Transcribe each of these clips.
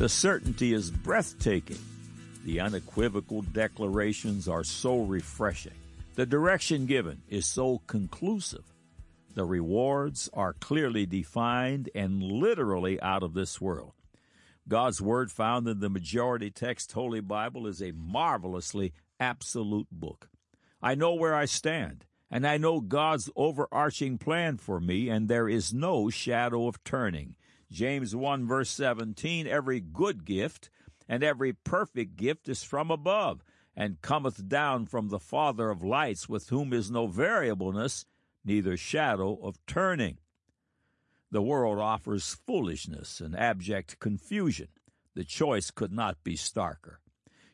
The certainty is breathtaking. The unequivocal declarations are so refreshing. The direction given is so conclusive. The rewards are clearly defined and literally out of this world. God's Word found in the majority text Holy Bible is a marvelously absolute book. I know where I stand, and I know God's overarching plan for me, and there is no shadow of turning. James 1 verse 17, every good gift and every perfect gift is from above, and cometh down from the Father of lights, with whom is no variableness, neither shadow of turning. The world offers foolishness and abject confusion. The choice could not be starker.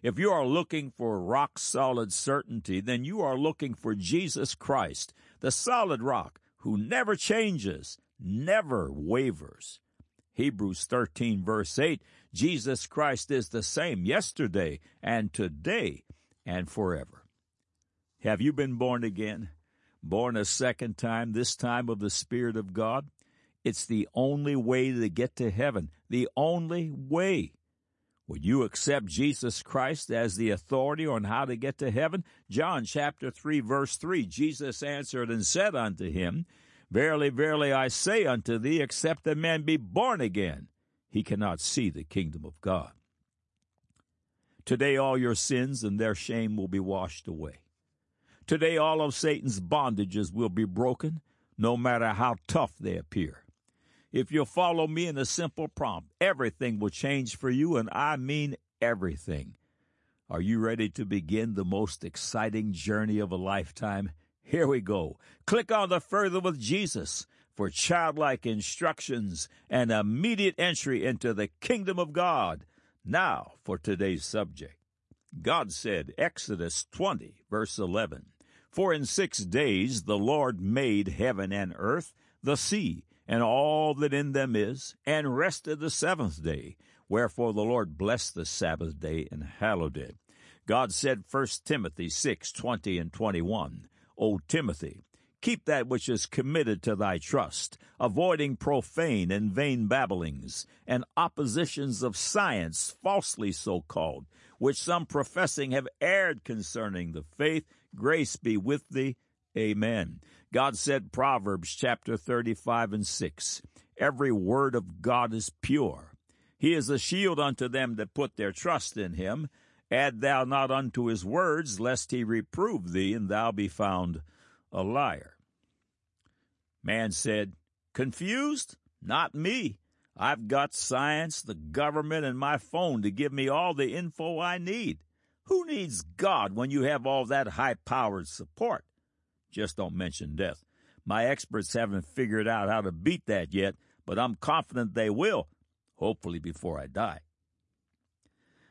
If you are looking for rock solid certainty, then you are looking for Jesus Christ, the solid rock who never changes, never wavers. Hebrews 13 verse 8, Jesus Christ is the same yesterday and today and forever. Have you been born again? Born a second time, this time of the Spirit of God? It's the only way to get to heaven. The only way. Would you accept Jesus Christ as the authority on how to get to heaven? John chapter 3 verse 3, Jesus answered and said unto him, Verily, verily, I say unto thee, except a man be born again, he cannot see the kingdom of God. Today all your sins and their shame will be washed away. Today all of Satan's bondages will be broken, no matter how tough they appear. If you'll follow me in a simple prompt, everything will change for you, and I mean everything. Are you ready to begin the most exciting journey of a lifetime? Here we go. Click on the Further with Jesus for childlike instructions and immediate entry into the kingdom of God. Now for today's subject. God said, Exodus 20, verse 11, For in six days the Lord made heaven and earth, the sea, and all that in them is, and rested the seventh day. Wherefore the Lord blessed the Sabbath day and hallowed it. God said, 1 Timothy 6, 20 and 21, O Timothy, keep that which is committed to thy trust, avoiding profane and vain babblings, and oppositions of science, falsely so called, which some professing have erred concerning the faith. Grace be with thee. Amen. God said, Proverbs chapter 35 and 6, Every word of God is pure. He is a shield unto them that put their trust in him. Add thou not unto his words, lest he reprove thee, and thou be found a liar. Man said, Confused? Not me. I've got science, the government, and my phone to give me all the info I need. Who needs God when you have all that high powered support? Just don't mention death. My experts haven't figured out how to beat that yet, but I'm confident they will, hopefully before I die.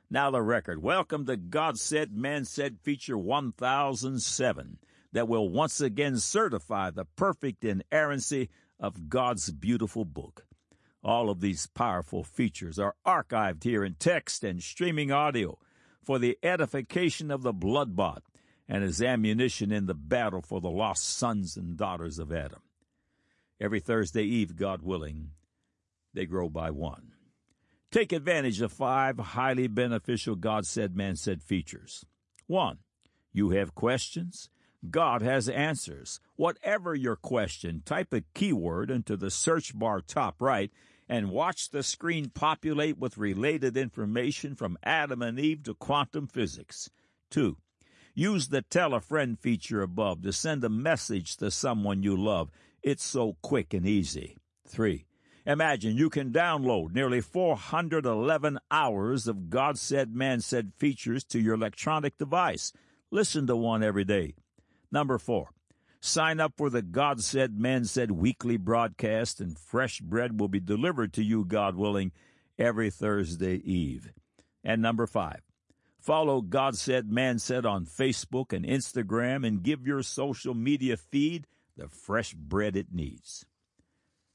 Now the record. Welcome to God Said, Man Said feature 1007 that will once again certify the perfect inerrancy of God's beautiful book. All of these powerful features are archived here in text and streaming audio for the edification of the blood-bought and as ammunition in the battle for the lost sons and daughters of Adam. Every Thursday Eve, God willing, they grow by one. Take advantage of five highly beneficial God said, man said features. One, you have questions? God has answers. Whatever your question, type a keyword into the search bar top right and watch the screen populate with related information from Adam and Eve to quantum physics. Two, use the tell a friend feature above to send a message to someone you love. It's so quick and easy. Three, Imagine you can download nearly 411 hours of God said, man said features to your electronic device. Listen to one every day. Number four, sign up for the God said, man said weekly broadcast, and fresh bread will be delivered to you, God willing, every Thursday Eve. And number five, follow God said, man said on Facebook and Instagram and give your social media feed the fresh bread it needs.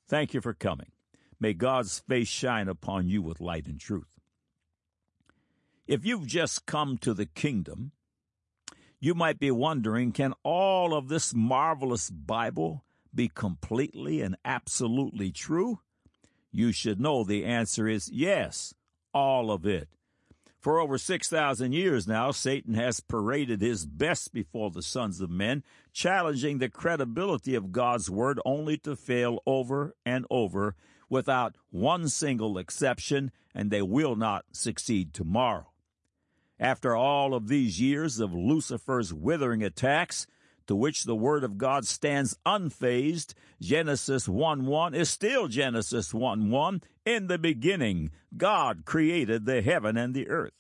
Thank you for coming. May God's face shine upon you with light and truth. If you've just come to the kingdom, you might be wondering can all of this marvelous Bible be completely and absolutely true? You should know the answer is yes, all of it. For over 6,000 years now, Satan has paraded his best before the sons of men, challenging the credibility of God's word only to fail over and over without one single exception, and they will not succeed tomorrow. After all of these years of Lucifer's withering attacks, to which the Word of God stands unfazed, Genesis 1 1 is still Genesis 1 1. In the beginning, God created the heaven and the earth.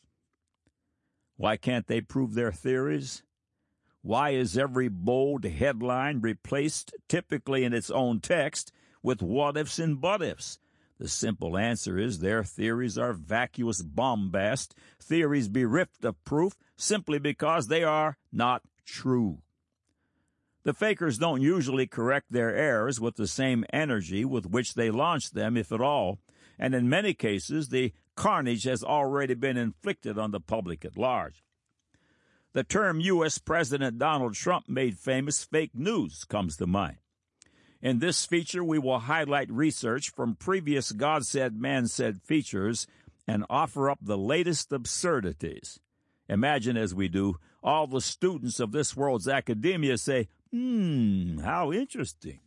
Why can't they prove their theories? Why is every bold headline replaced, typically in its own text, with what ifs and but ifs? The simple answer is their theories are vacuous bombast, theories bereft of proof simply because they are not true. The fakers don't usually correct their errors with the same energy with which they launch them, if at all, and in many cases the carnage has already been inflicted on the public at large. The term U.S. President Donald Trump made famous fake news comes to mind. In this feature, we will highlight research from previous God Said, Man Said features and offer up the latest absurdities. Imagine as we do, all the students of this world's academia say, Hmm, how interesting.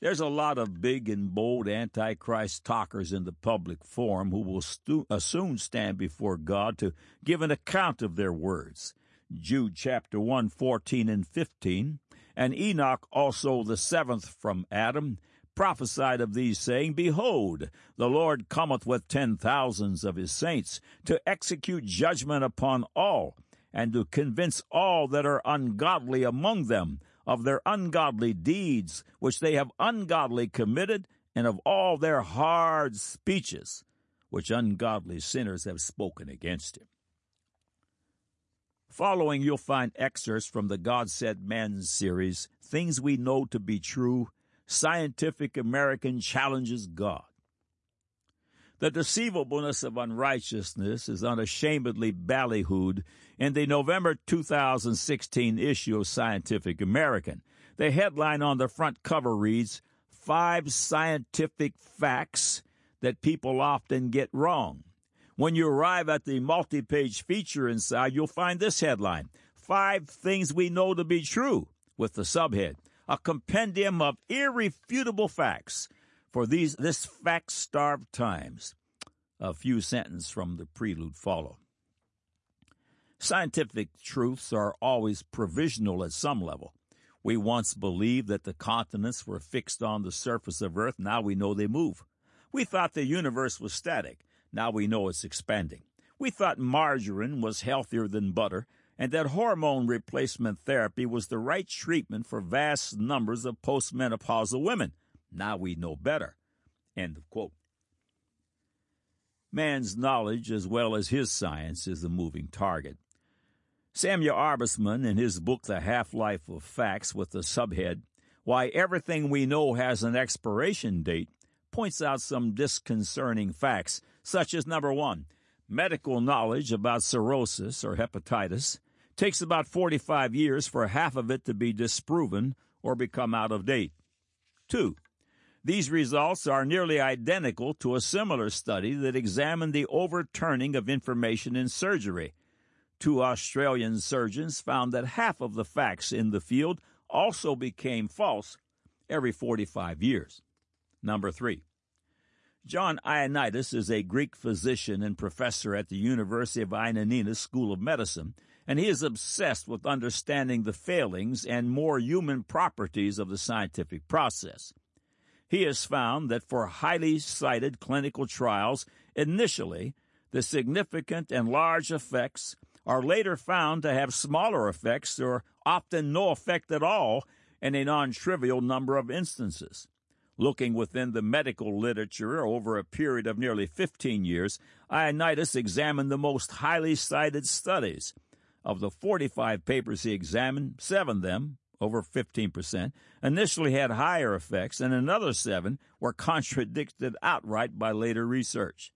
There's a lot of big and bold Antichrist talkers in the public forum who will stu- uh, soon stand before God to give an account of their words. Jude chapter 1, 14 and 15. And Enoch also the seventh from Adam prophesied of these, saying, Behold, the Lord cometh with ten thousands of his saints to execute judgment upon all and to convince all that are ungodly among them of their ungodly deeds which they have ungodly committed, and of all their hard speeches which ungodly sinners have spoken against him. Following, you'll find excerpts from the God Said Man series, Things We Know to Be True, Scientific American Challenges God. The deceivableness of unrighteousness is unashamedly ballyhooed in the November 2016 issue of Scientific American. The headline on the front cover reads, Five Scientific Facts That People Often Get Wrong. When you arrive at the multi page feature inside, you'll find this headline Five Things We Know to Be True, with the subhead, a compendium of irrefutable facts for these this fact starved times. A few sentences from the prelude follow. Scientific truths are always provisional at some level. We once believed that the continents were fixed on the surface of Earth. Now we know they move. We thought the universe was static. Now we know it's expanding. We thought margarine was healthier than butter and that hormone replacement therapy was the right treatment for vast numbers of postmenopausal women. Now we know better. End of quote. Man's knowledge, as well as his science, is the moving target. Samuel Arbesman, in his book The Half Life of Facts, with the subhead, Why Everything We Know Has an Expiration Date, points out some disconcerting facts, such as number one, medical knowledge about cirrhosis or hepatitis takes about 45 years for half of it to be disproven or become out of date. Two, these results are nearly identical to a similar study that examined the overturning of information in surgery. Two Australian surgeons found that half of the facts in the field also became false every 45 years. Number three, John Ioannidis is a Greek physician and professor at the University of Ioannina School of Medicine, and he is obsessed with understanding the failings and more human properties of the scientific process. He has found that for highly cited clinical trials, initially, the significant and large effects are later found to have smaller effects or often no effect at all in a non trivial number of instances. Looking within the medical literature over a period of nearly 15 years, Ioannidis examined the most highly cited studies. Of the 45 papers he examined, seven of them, over 15%, initially had higher effects, and another seven were contradicted outright by later research.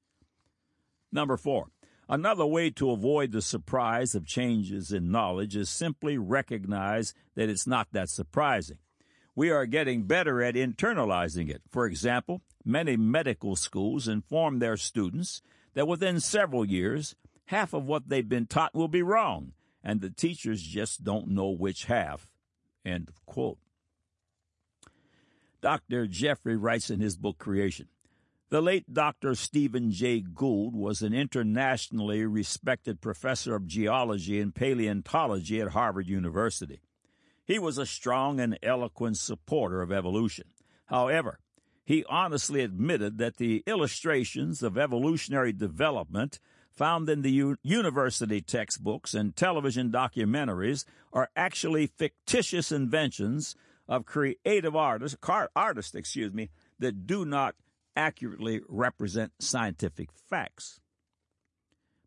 Number four, another way to avoid the surprise of changes in knowledge is simply recognize that it's not that surprising. We are getting better at internalizing it. For example, Many medical schools inform their students that within several years, half of what they've been taught will be wrong, and the teachers just don't know which half. End of quote. Dr. Jeffrey writes in his book Creation The late Dr. Stephen J. Gould was an internationally respected professor of geology and paleontology at Harvard University. He was a strong and eloquent supporter of evolution. However, he honestly admitted that the illustrations of evolutionary development found in the u- university textbooks and television documentaries are actually fictitious inventions of creative artists, artists, excuse me, that do not accurately represent scientific facts.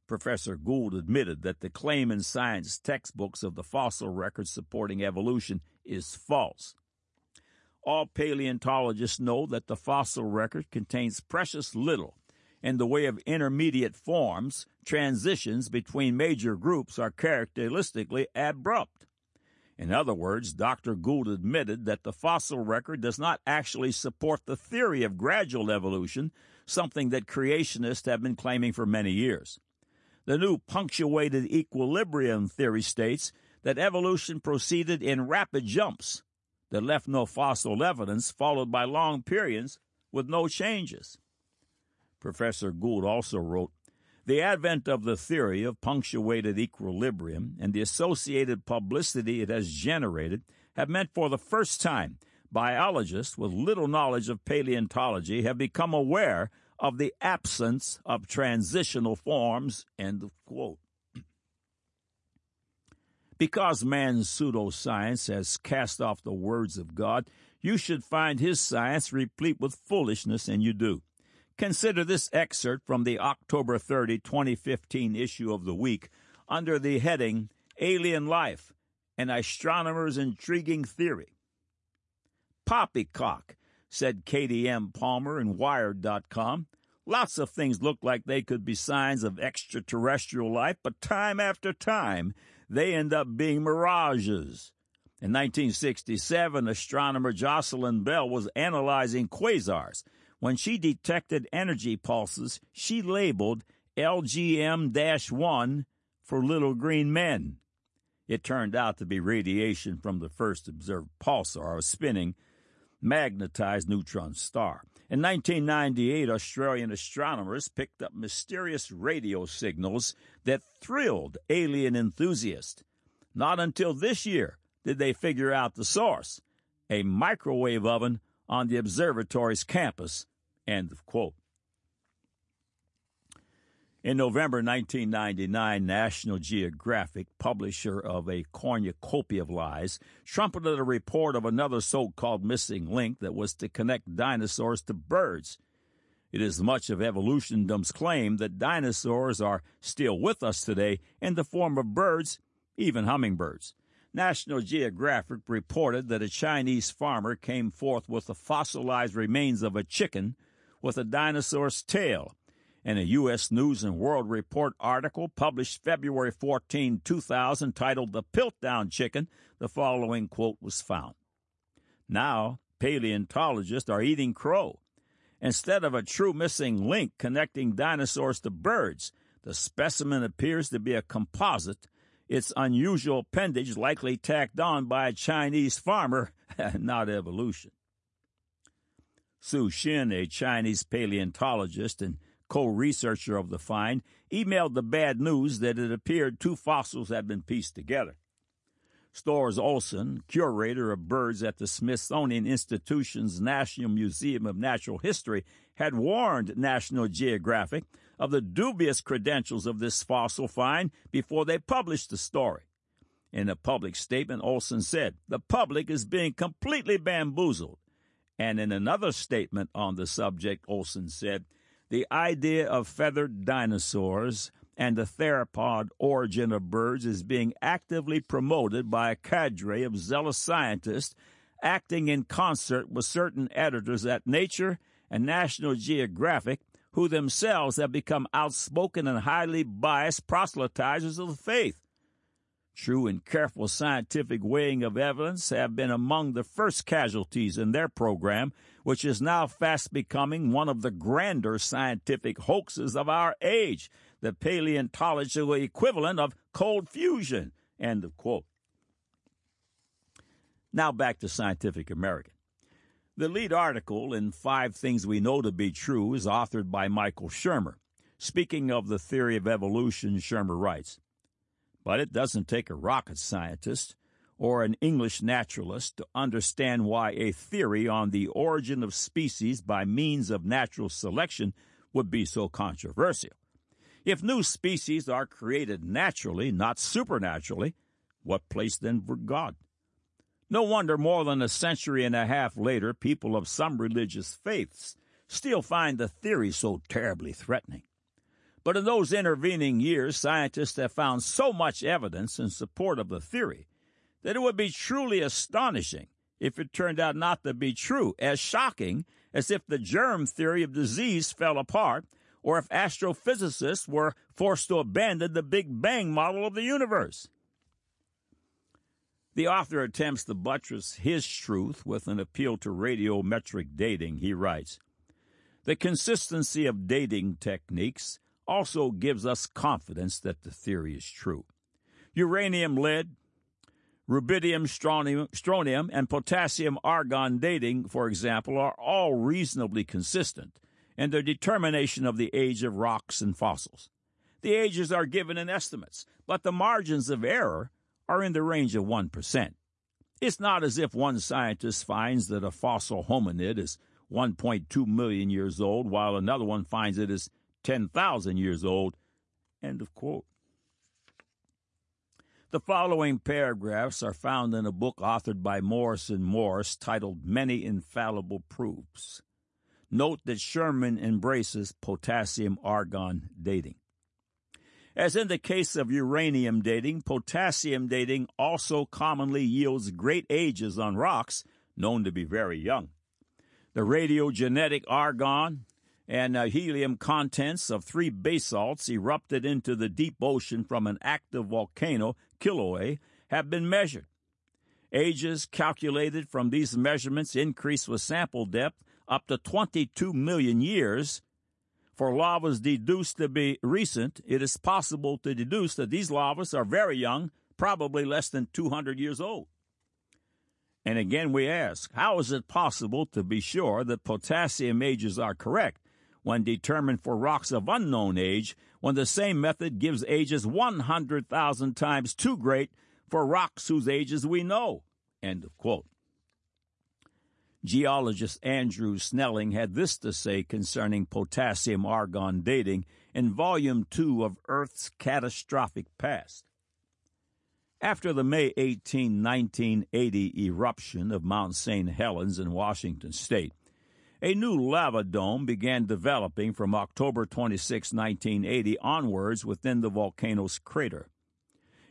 Professor Gould admitted that the claim in science textbooks of the fossil record supporting evolution is false. All paleontologists know that the fossil record contains precious little in the way of intermediate forms, transitions between major groups are characteristically abrupt. In other words, Dr. Gould admitted that the fossil record does not actually support the theory of gradual evolution, something that creationists have been claiming for many years. The new punctuated equilibrium theory states that evolution proceeded in rapid jumps that left no fossil evidence, followed by long periods with no changes. Professor Gould also wrote The advent of the theory of punctuated equilibrium and the associated publicity it has generated have meant for the first time biologists with little knowledge of paleontology have become aware of the absence of transitional forms. End of quote. Because man's pseudoscience has cast off the words of God, you should find his science replete with foolishness, and you do. Consider this excerpt from the October 30, 2015 issue of The Week under the heading Alien Life An Astronomer's Intriguing Theory. Poppycock, said Katie M. Palmer in Wired.com. Lots of things look like they could be signs of extraterrestrial life, but time after time, they end up being mirages. In 1967, astronomer Jocelyn Bell was analyzing quasars when she detected energy pulses, she labeled LGM 1 for little green men. It turned out to be radiation from the first observed pulsar, spinning, magnetized neutron star. In 1998, Australian astronomers picked up mysterious radio signals that thrilled alien enthusiasts. Not until this year did they figure out the source a microwave oven on the observatory's campus. End of quote. In November 1999, National Geographic, publisher of a cornucopia of lies, trumpeted a report of another so called missing link that was to connect dinosaurs to birds. It is much of evolutiondom's claim that dinosaurs are still with us today in the form of birds, even hummingbirds. National Geographic reported that a Chinese farmer came forth with the fossilized remains of a chicken with a dinosaur's tail. In a U.S. News and World Report article published February 14, 2000, titled The Piltdown Chicken, the following quote was found. Now, paleontologists are eating crow. Instead of a true missing link connecting dinosaurs to birds, the specimen appears to be a composite its unusual appendage likely tacked on by a Chinese farmer, not evolution. Xu Xing, a Chinese paleontologist and co researcher of the find, emailed the bad news that it appeared two fossils had been pieced together. Storrs Olson, curator of birds at the Smithsonian Institution's National Museum of Natural History, had warned National Geographic of the dubious credentials of this fossil find before they published the story. In a public statement, Olson said, The public is being completely bamboozled. And in another statement on the subject, Olson said, The idea of feathered dinosaurs and the theropod origin of birds is being actively promoted by a cadre of zealous scientists acting in concert with certain editors at Nature and National Geographic who themselves have become outspoken and highly biased proselytizers of the faith. True and careful scientific weighing of evidence have been among the first casualties in their program, which is now fast becoming one of the grander scientific hoaxes of our age, the paleontological equivalent of cold fusion. End of quote. Now back to Scientific American. The lead article in Five Things We Know to Be True is authored by Michael Shermer. Speaking of the theory of evolution, Shermer writes, But it doesn't take a rocket scientist or an English naturalist to understand why a theory on the origin of species by means of natural selection would be so controversial. If new species are created naturally, not supernaturally, what place then for God? No wonder more than a century and a half later, people of some religious faiths still find the theory so terribly threatening. But in those intervening years, scientists have found so much evidence in support of the theory that it would be truly astonishing if it turned out not to be true, as shocking as if the germ theory of disease fell apart or if astrophysicists were forced to abandon the Big Bang model of the universe. The author attempts to buttress his truth with an appeal to radiometric dating. He writes The consistency of dating techniques also gives us confidence that the theory is true. Uranium lead, rubidium strontium, strontium, and potassium argon dating, for example, are all reasonably consistent in their determination of the age of rocks and fossils. The ages are given in estimates, but the margins of error are in the range of 1%. It's not as if one scientist finds that a fossil hominid is 1.2 million years old, while another one finds it is 10,000 years old. End of quote. The following paragraphs are found in a book authored by Morris and Morris titled Many Infallible Proofs. Note that Shermer embraces potassium argon dating. As in the case of uranium dating, potassium dating also commonly yields great ages on rocks known to be very young. The radiogenetic argon and uh, helium contents of three basalts erupted into the deep ocean from an active volcano, Kilauea, have been measured. Ages calculated from these measurements increase with sample depth up to 22 million years for lavas deduced to be recent, it is possible to deduce that these lavas are very young, probably less than 200 years old. And again, we ask, how is it possible to be sure that potassium ages are correct when determined for rocks of unknown age, when the same method gives ages 100,000 times too great for rocks whose ages we know? Geologist Andrew Snelling had this to say concerning potassium argon dating in Volume 2 of Earth's Catastrophic Past. After the May 18, 1980 eruption of Mount St. Helens in Washington state, a new lava dome began developing from October 26, 1980 onwards within the volcano's crater.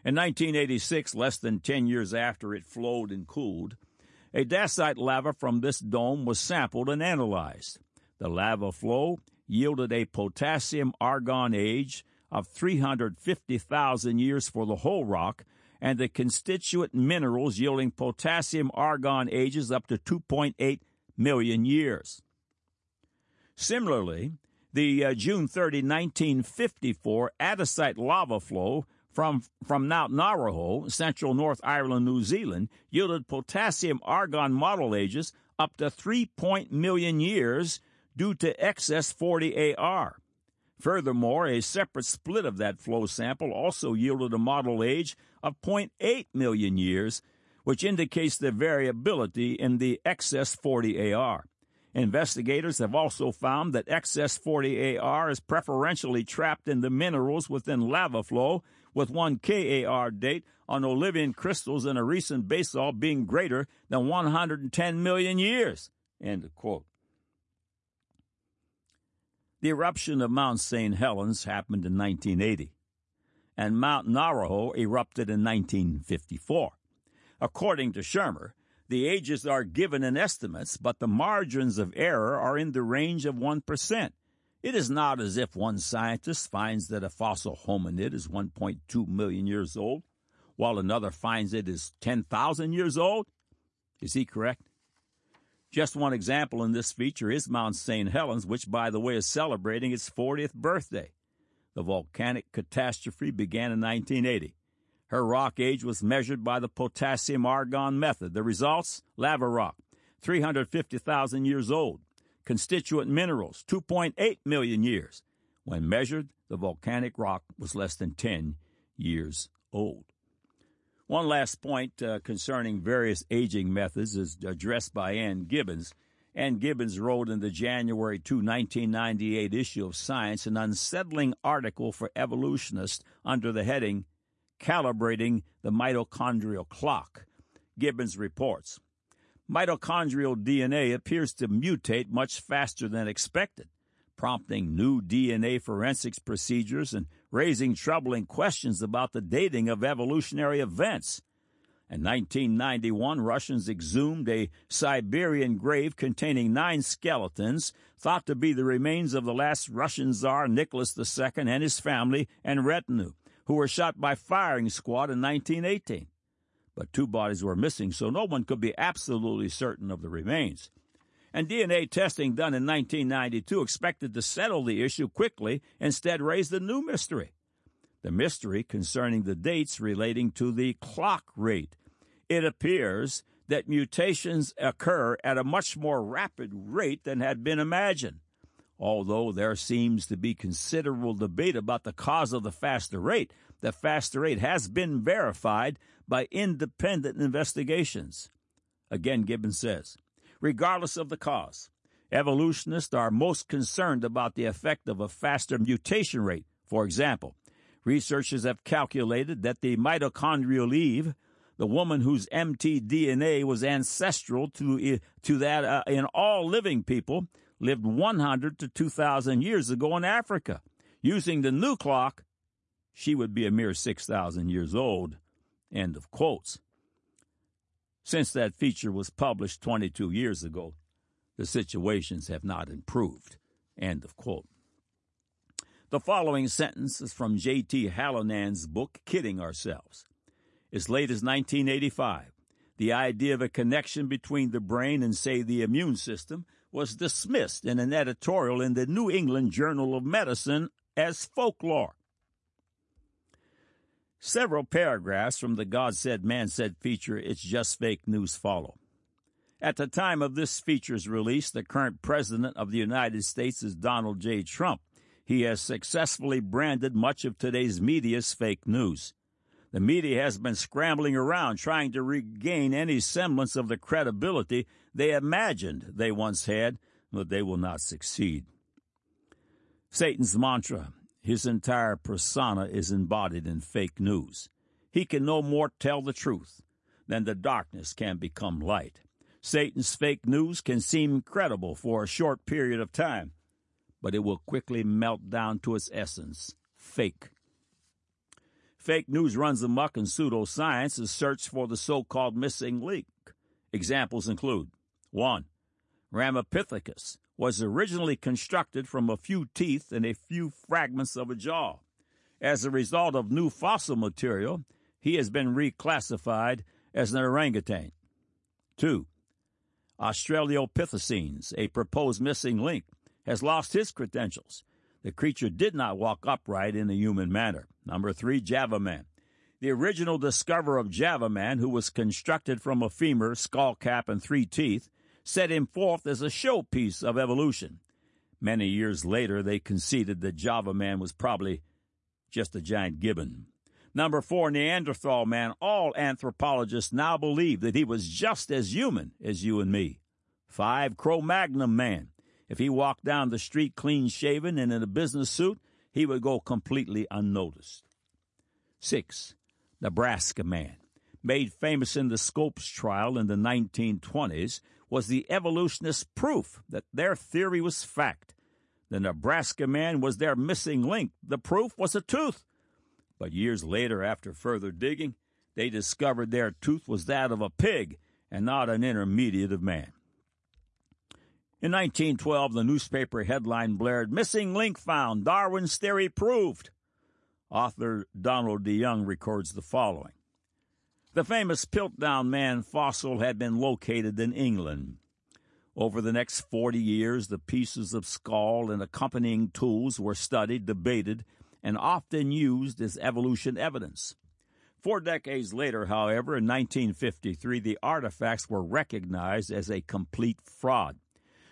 In 1986, less than 10 years after it flowed and cooled, a dacite lava from this dome was sampled and analyzed. The lava flow yielded a potassium argon age of 350,000 years for the whole rock, and the constituent minerals yielding potassium argon ages up to 2.8 million years. Similarly, the uh, June 30, 1954 andesite lava flow from, from Mount Ngauruhoe, central North Island, New Zealand, yielded potassium argon model ages up to 3 million years due to excess 40 AR. Furthermore, a separate split of that flow sample also yielded a model age of 0.8 million years, which indicates the variability in the excess 40 AR. Investigators have also found that excess 40 AR is preferentially trapped in the minerals within lava flow with one KAR date on Olivine crystals in a recent basalt being greater than 110 million years. End quote. The eruption of Mount St. Helens happened in 1980, and Mount Ngauruhoe erupted in 1954. According to Shermer, the ages are given in estimates, but the margins of error are in the range of 1%. It is not as if one scientist finds that a fossil hominid is 1.2 million years old, while another finds it is 10,000 years old? Is he correct? Just one example in this feature is Mount St. Helens, which, by the way, is celebrating its 40th birthday. The volcanic catastrophe began in 1980. Her rock age was measured by the potassium argon method. The results? Lava rock, 350,000 years old. Constituent minerals, 2.8 million years. When measured, the volcanic rock was less than 10 years old. One last point uh, concerning various aging methods is addressed by Ann Gibbons. Ann Gibbons wrote in the January 2, 1998 issue of Science an unsettling article for evolutionists under the heading Calibrating the Mitochondrial Clock. Gibbons reports Mitochondrial DNA appears to mutate much faster than expected, prompting new DNA forensics procedures and raising troubling questions about the dating of evolutionary events. In 1991, Russians exhumed a Siberian grave containing nine skeletons, thought to be the remains of the last Russian Tsar Nicholas II and his family and retinue, who were shot by firing squad in 1918. But two bodies were missing, so no one could be absolutely certain of the remains and DNA testing done in 1992 expected to settle the issue quickly, instead raised a new mystery. The mystery concerning the dates relating to the clock rate. It appears that mutations occur at a much more rapid rate than had been imagined. Although there seems to be considerable debate about the cause of the faster rate, the faster rate has been verified by independent investigations. Again, Gibbons says, regardless of the cause. Evolutionists are most concerned about the effect of a faster mutation rate. For example, researchers have calculated that the mitochondrial Eve, the woman whose mtDNA was ancestral to, to that uh, in all living people, lived 100 to 2,000 years ago in Africa. Using the new clock, she would be a mere 6,000 years old. End of quotes. Since that feature was published 22 years ago, the situations have not improved. End of quote. The following sentence is from J.T. Hallinan's book, Kidding Ourselves. As late as 1985, the idea of a connection between the brain and, say, the immune system was dismissed in an editorial in the New England Journal of Medicine as folklore. Several paragraphs from the God Said, Man Said feature, It's Just Fake News, follow. At the time of this feature's release, the current President of the United States is Donald J. Trump. He has successfully branded much of today's media as fake news. The media has been scrambling around trying to regain any semblance of the credibility they imagined they once had, but they will not succeed. Satan's mantra his entire persona is embodied in fake news. He can no more tell the truth than the darkness can become light. Satan's fake news can seem credible for a short period of time, but it will quickly melt down to its essence fake. Fake news runs amok in pseudoscience search for the so called missing link. Examples include 1. Ramapithecus, was originally constructed from a few teeth and a few fragments of a jaw. As a result of new fossil material, he has been reclassified as an orangutan. 2. Australopithecines, a proposed missing link, has lost his credentials. The creature did not walk upright in a human manner. Number 3. Java Man. The original discoverer of Java Man, who was constructed from a femur, skull cap, and three teeth, set him forth as a showpiece of evolution. Many years later, they conceded that Java Man was probably just a giant gibbon. Number four, Neanderthal man. All anthropologists now believe that he was just as human as you and me. Five, Cro Magnon man. If he walked down the street clean shaven and in a business suit, he would go completely unnoticed. Six, Nebraska man. Made famous in the Scopes trial in the 1920s was the evolutionist proof that their theory was fact. The Nebraska man was their missing link. The proof was a tooth. But years later, after further digging, they discovered their tooth was that of a pig and not an intermediate of man. In 1912, the newspaper headline blared, Missing Link Found, Darwin's Theory Proved. Author Donald DeYoung records the following The famous Piltdown Man fossil had been located in England. Over the next 40 years, the pieces of skull and accompanying tools were studied, debated, and often used as evolution evidence. Four decades later, however, in 1953, the artifacts were recognized as a complete fraud.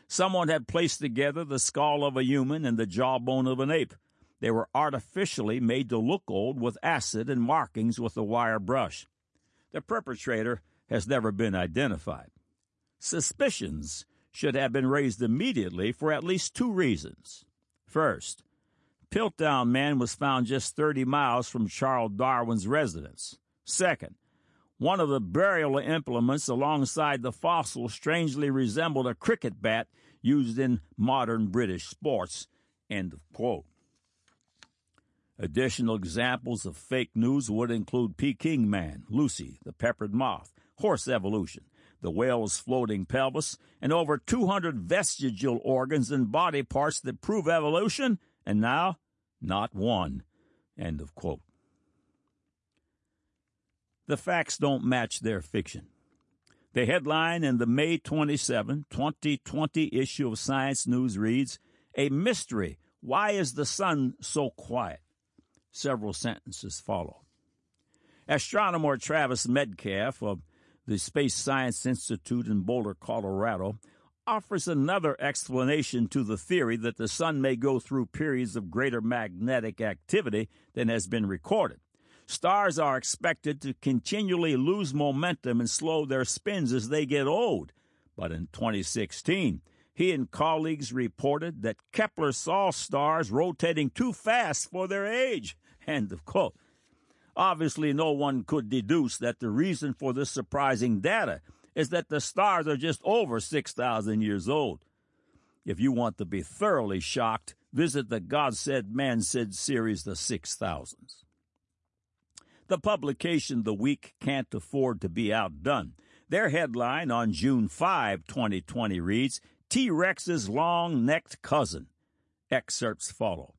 Someone had placed together the skull of a human and the jawbone of an ape. They were artificially made to look old with acid and markings with a wire brush. The perpetrator has never been identified. Suspicions should have been raised immediately for at least two reasons. First, Piltdown Man was found just 30 miles from Charles Darwin's residence. Second, one of the burial implements alongside the fossil strangely resembled a cricket bat used in modern British sports. End of quote. Additional examples of fake news would include Peking Man, Lucy, the peppered moth, horse evolution, the whale's floating pelvis, and over 200 vestigial organs and body parts that prove evolution, and now not one. End of quote. The facts don't match their fiction. The headline in the May 27, 2020 issue of Science News reads A mystery. Why is the sun so quiet? Several sentences follow. Astronomer Travis Metcalfe of the Space Science Institute in Boulder, Colorado, offers another explanation to the theory that the sun may go through periods of greater magnetic activity than has been recorded. Stars are expected to continually lose momentum and slow their spins as they get old. But in 2016, he and colleagues reported that Kepler saw stars rotating too fast for their age. End of quote. Obviously, no one could deduce that the reason for this surprising data is that the stars are just over 6,000 years old. If you want to be thoroughly shocked, visit the God Said, Man Said series, The 6000s. The publication The Week Can't Afford to Be Outdone. Their headline on June 5, 2020 reads T Rex's Long Necked Cousin. Excerpts follow.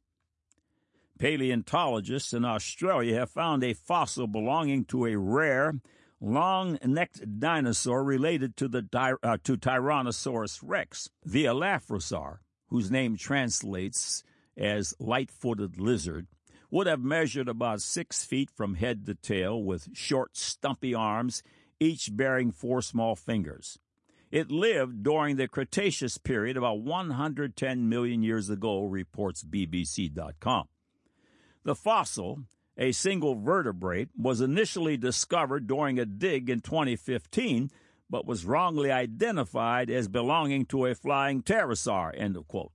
Paleontologists in Australia have found a fossil belonging to a rare long-necked dinosaur related to the uh, to Tyrannosaurus rex, the Elaphrosaur, whose name translates as light-footed lizard, would have measured about six feet from head to tail with short, stumpy arms, each bearing four small fingers. It lived during the Cretaceous period about 110 million years ago, reports BBC.com. The fossil a single vertebrate, was initially discovered during a dig in 2015, but was wrongly identified as belonging to a flying pterosaur. End of quote.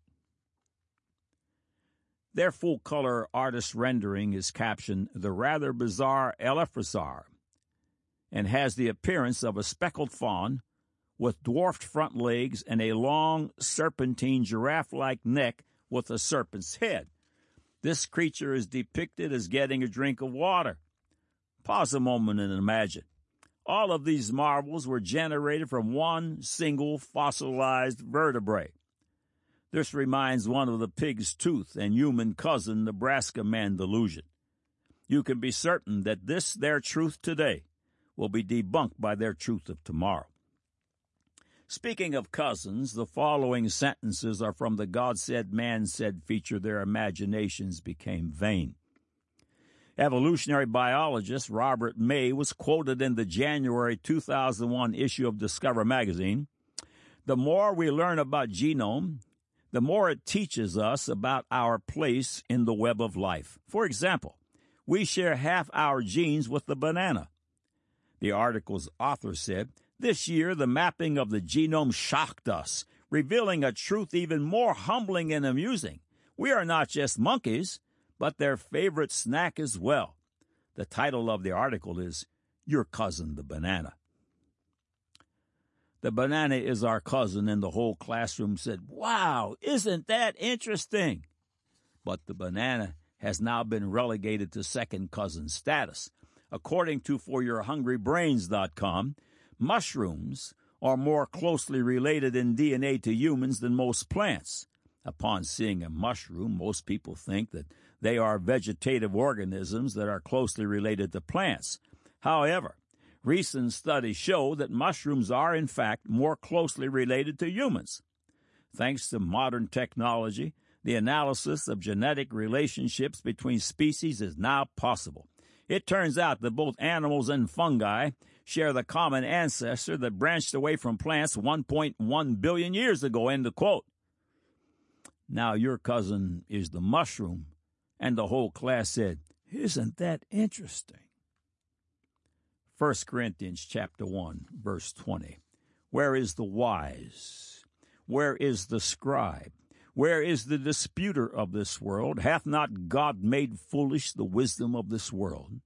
Their full color artist rendering is captioned The Rather Bizarre Elaphrosaur and has the appearance of a speckled fawn with dwarfed front legs and a long, serpentine giraffe like neck with a serpent's head. This creature is depicted as getting a drink of water. Pause a moment and imagine. All of these marvels were generated from one single fossilized vertebrae. This reminds one of the pig's tooth and human cousin Nebraska man delusion. You can be certain that this their truth today will be debunked by their truth of tomorrow. Speaking of cousins, the following sentences are from the God Said, Man Said feature Their Imaginations Became Vain. Evolutionary biologist Robert May was quoted in the January 2001 issue of Discover magazine. The more we learn about genome, the more it teaches us about our place in the web of life. For example, we share half our genes with the banana. The article's author said this year, the mapping of the genome shocked us, revealing a truth even more humbling and amusing. We are not just monkeys, but their favorite snack as well. The title of the article is Your Cousin the Banana. The banana is our cousin, and the whole classroom said, Wow, isn't that interesting? But the banana has now been relegated to second cousin status. According to ForYourHungryBrains.com, Mushrooms are more closely related in DNA to humans than most plants. Upon seeing a mushroom, most people think that they are vegetative organisms that are closely related to plants. However, Recent studies show that mushrooms are, in fact, more closely related to humans. Thanks to modern technology, the analysis of genetic relationships between species is now possible. It turns out that both animals and fungi share the common ancestor that branched away from plants 1.1 billion years ago. End of quote. Now your cousin is the mushroom, and the whole class said, Isn't that interesting? 1 Corinthians chapter 1, verse 20. Where is the wise? Where is the scribe? Where is the disputer of this world? Hath not God made foolish the wisdom of this world?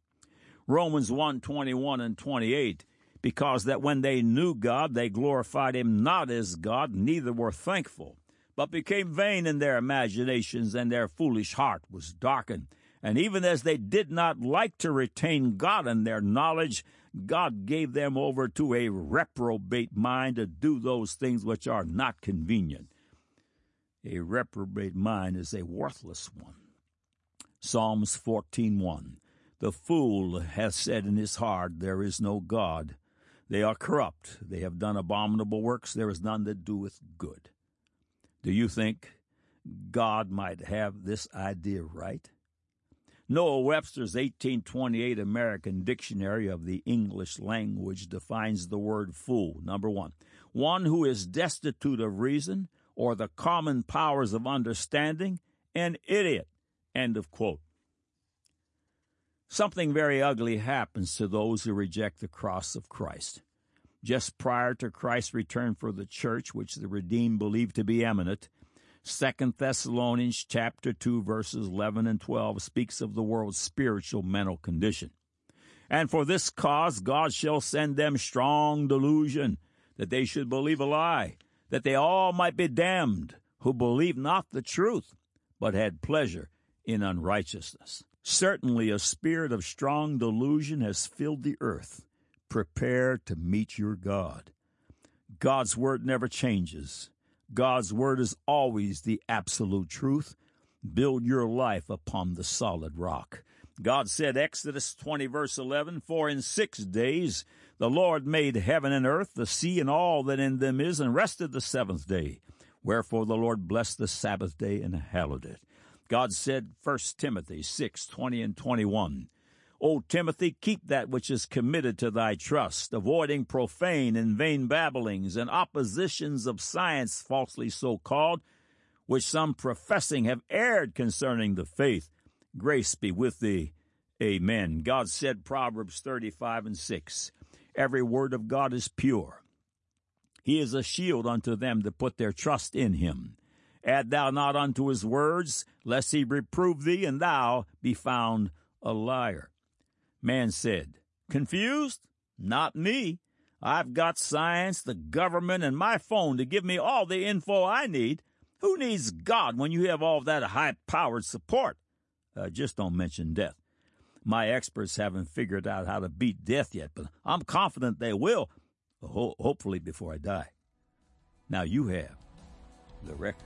Romans 1 21 and 28. Because that when they knew God, they glorified him not as God, neither were thankful, but became vain in their imaginations, and their foolish heart was darkened. And even as they did not like to retain God in their knowledge, God gave them over to a reprobate mind to do those things which are not convenient a reprobate mind is a worthless one. Psalms 14:1 The fool hath said in his heart, There is no God. They are corrupt. They have done abominable works. There is none that doeth good. Do you think God might have this idea right? Noah Webster's 1828 American Dictionary of the English Language defines the word fool. Number one, one who is destitute of reason or the common powers of understanding, an idiot. End of quote. Something very ugly happens to those who reject the cross of Christ. Just prior to Christ's return for the church, which the redeemed believe to be imminent, Second Thessalonians chapter 2 verses 11 and 12 speaks of the world's spiritual mental condition. And for this cause God shall send them strong delusion, that they should believe a lie, that they all might be damned who believed not the truth, but had pleasure in unrighteousness. Certainly a spirit of strong delusion has filled the earth. Prepare to meet your God. God's word never changes. God's word is always the absolute truth. Build your life upon the solid rock. God said, Exodus 20, verse 11, For in six days the Lord made heaven and earth, the sea, and all that in them is, and rested the seventh day. Wherefore the Lord blessed the Sabbath day and hallowed it. God said, 1 Timothy 6, 20 and 21, O Timothy, keep that which is committed to thy trust, avoiding profane and vain babblings and oppositions of science falsely so called, which some professing have erred concerning the faith. Grace be with thee. Amen. God said, Proverbs 35 and 6, Every word of God is pure. He is a shield unto them that put their trust in him. Add thou not unto his words, lest he reprove thee, and thou be found a liar. Man said, Confused? Not me. I've got science, the government, and my phone to give me all the info I need. Who needs God when you have all that high powered support? Uh, just don't mention death. My experts haven't figured out how to beat death yet, but I'm confident they will, ho- hopefully before I die. Now you have the record.